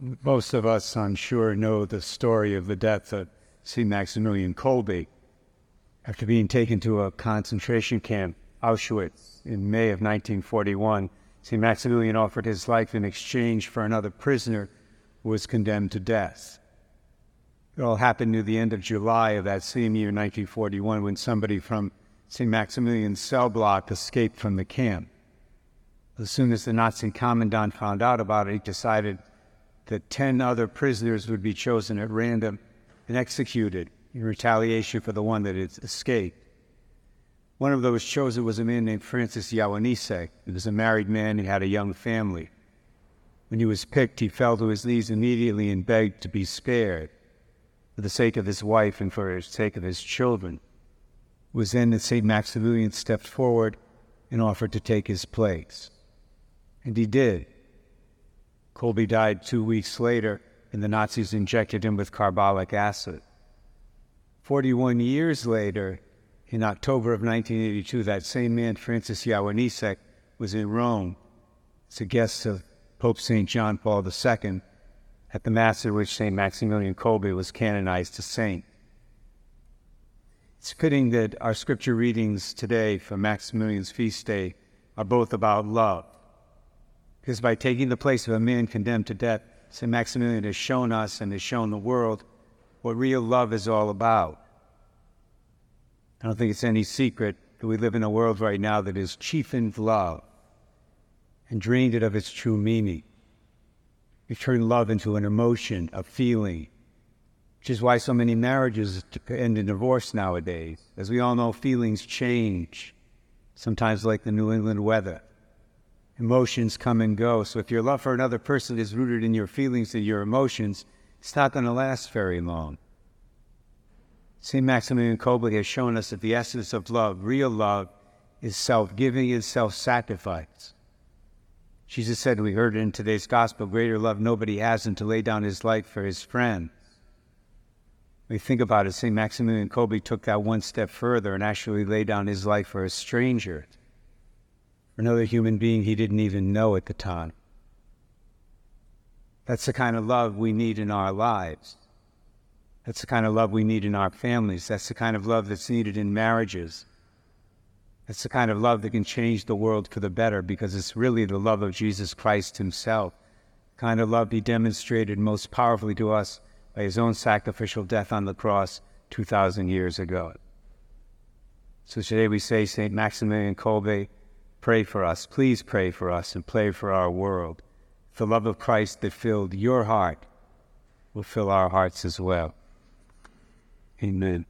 Most of us, I'm sure, know the story of the death of St. Maximilian Kolbe. After being taken to a concentration camp, Auschwitz, in May of 1941, St. Maximilian offered his life in exchange for another prisoner who was condemned to death. It all happened near the end of July of that same year, 1941, when somebody from St. Maximilian's cell block escaped from the camp. As soon as the Nazi commandant found out about it, he decided that 10 other prisoners would be chosen at random and executed in retaliation for the one that had escaped. One of those chosen was a man named Francis Gajowniczek. He was a married man and had a young family. When he was picked, he fell to his knees immediately and begged to be spared for the sake of his wife and for the sake of his children. It was then that St. Maximilian stepped forward and offered to take his place. And he did. Kolbe died two weeks later, and the Nazis injected him with carbolic acid. 41 years later, in October of 1982, that same man, Francis Gajowniczek, was in Rome as a guest of Pope St. John Paul II at the Mass at which St. Maximilian Kolbe was canonized a saint. It's fitting that our scripture readings today for Maximilian's feast day are both about love. Because by taking the place of a man condemned to death, St. Maximilian has shown us and has shown the world what real love is all about. I don't think it's any secret that we live in a world right now that is cheapened love and drained it of its true meaning. We turn love into an emotion, a feeling, which is why so many marriages end in divorce nowadays. As we all know, feelings change, sometimes like the New England weather. Emotions come and go. So if your love for another person is rooted in your feelings and your emotions, it's not going to last very long. St. Maximilian Kolbe has shown us that the essence of love, real love, is self giving and self sacrifice. Jesus said, we heard it in today's gospel, greater love nobody has than to lay down his life for his friend. We think about it, St. Maximilian Kolbe took that one step further and actually laid down his life for a stranger, for another human being he didn't even know at the time. That's the kind of love we need in our lives. That's the kind of love we need in our families. That's the kind of love that's needed in marriages. That's the kind of love that can change the world for the better because it's really the love of Jesus Christ Himself. The kind of love He demonstrated most powerfully to us by His own sacrificial death on the cross 2,000 years ago. So today we say, St. Maximilian Kolbe, pray for us. Please pray for us and pray for our world. The love of Christ that filled your heart will fill our hearts as well. Amen.